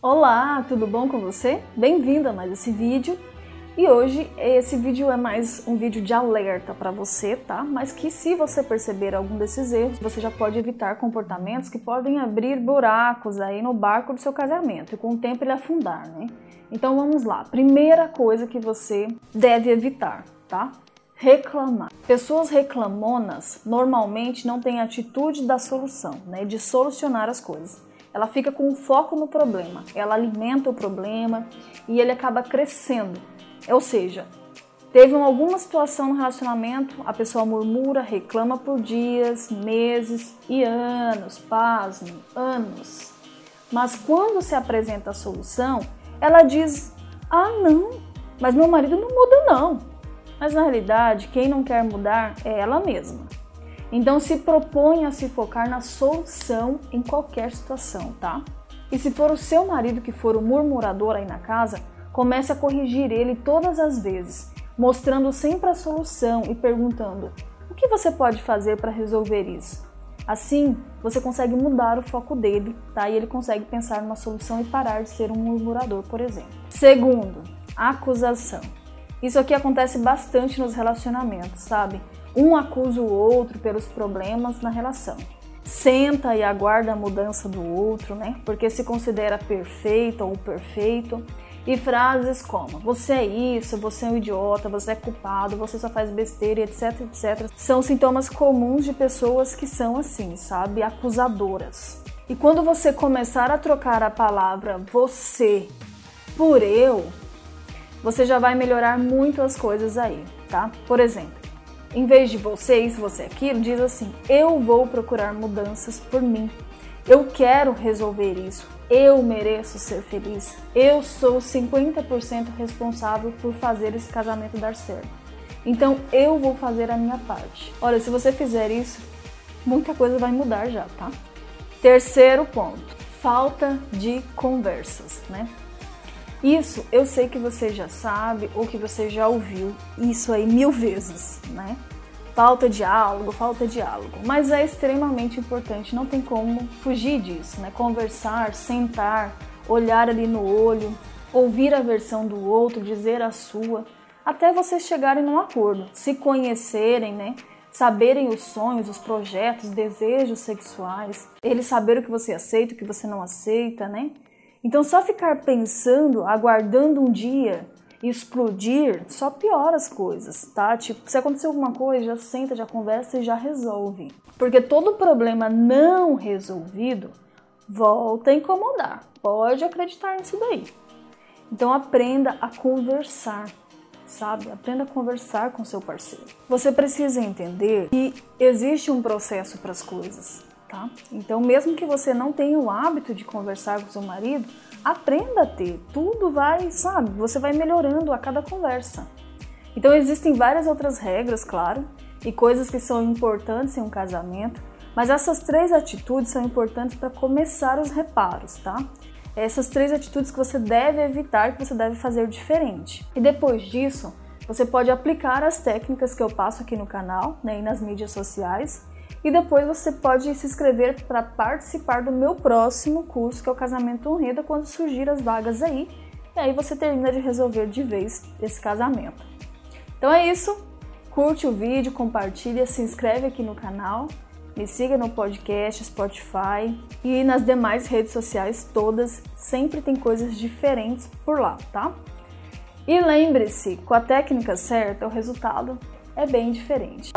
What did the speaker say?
Olá, tudo bom com você? Bem-vindo a mais esse vídeo. E hoje esse vídeo é mais um vídeo de alerta para você, tá? Mas que se você perceber algum desses erros, você já pode evitar comportamentos que podem abrir buracos aí no barco do seu casamento e com o tempo ele afundar, né? Então vamos lá. Primeira coisa que você deve evitar, tá? Reclamar. Pessoas reclamonas normalmente não têm atitude da solução, né? De solucionar as coisas ela fica com foco no problema, ela alimenta o problema e ele acaba crescendo. Ou seja, teve alguma situação no relacionamento, a pessoa murmura, reclama por dias, meses e anos, pasmo, anos. Mas quando se apresenta a solução, ela diz: Ah, não, mas meu marido não muda, não. Mas na realidade, quem não quer mudar é ela mesma. Então se propõe a se focar na solução em qualquer situação, tá? E se for o seu marido que for o murmurador aí na casa, comece a corrigir ele todas as vezes, mostrando sempre a solução e perguntando: o que você pode fazer para resolver isso? Assim, você consegue mudar o foco dele, tá? E ele consegue pensar numa solução e parar de ser um murmurador, por exemplo. Segundo, acusação. Isso aqui acontece bastante nos relacionamentos, sabe? Um acusa o outro pelos problemas na relação. Senta e aguarda a mudança do outro, né? Porque se considera perfeito ou perfeito. E frases como: você é isso, você é um idiota, você é culpado, você só faz besteira, etc, etc. São sintomas comuns de pessoas que são assim, sabe? Acusadoras. E quando você começar a trocar a palavra você por eu, você já vai melhorar muito as coisas aí, tá? Por exemplo, em vez de você isso, você aquilo, diz assim: eu vou procurar mudanças por mim. Eu quero resolver isso. Eu mereço ser feliz. Eu sou 50% responsável por fazer esse casamento dar certo. Então eu vou fazer a minha parte. Olha, se você fizer isso, muita coisa vai mudar já, tá? Terceiro ponto: falta de conversas, né? Isso eu sei que você já sabe ou que você já ouviu isso aí mil vezes, né? Falta diálogo, falta diálogo. Mas é extremamente importante, não tem como fugir disso, né? Conversar, sentar, olhar ali no olho, ouvir a versão do outro, dizer a sua, até vocês chegarem num acordo, se conhecerem, né? Saberem os sonhos, os projetos, desejos sexuais, eles saberem o que você aceita, o que você não aceita, né? Então, só ficar pensando, aguardando um dia explodir, só piora as coisas, tá? Tipo, se acontecer alguma coisa, já senta, já conversa e já resolve. Porque todo problema não resolvido volta a incomodar. Pode acreditar nisso daí. Então, aprenda a conversar sabe? Aprenda a conversar com seu parceiro. Você precisa entender que existe um processo para as coisas tá? Então, mesmo que você não tenha o hábito de conversar com seu marido, aprenda a ter. Tudo vai, sabe? Você vai melhorando a cada conversa. Então, existem várias outras regras, claro, e coisas que são importantes em um casamento, mas essas três atitudes são importantes para começar os reparos, tá? Essas três atitudes que você deve evitar, que você deve fazer diferente. E depois disso, você pode aplicar as técnicas que eu passo aqui no canal né, e nas mídias sociais e depois você pode se inscrever para participar do meu próximo curso, que é o Casamento Honreda, quando surgir as vagas aí. E aí você termina de resolver de vez esse casamento. Então é isso. Curte o vídeo, compartilha, se inscreve aqui no canal, me siga no podcast, Spotify e nas demais redes sociais todas, sempre tem coisas diferentes por lá, tá? E lembre-se, com a técnica certa, o resultado é bem diferente.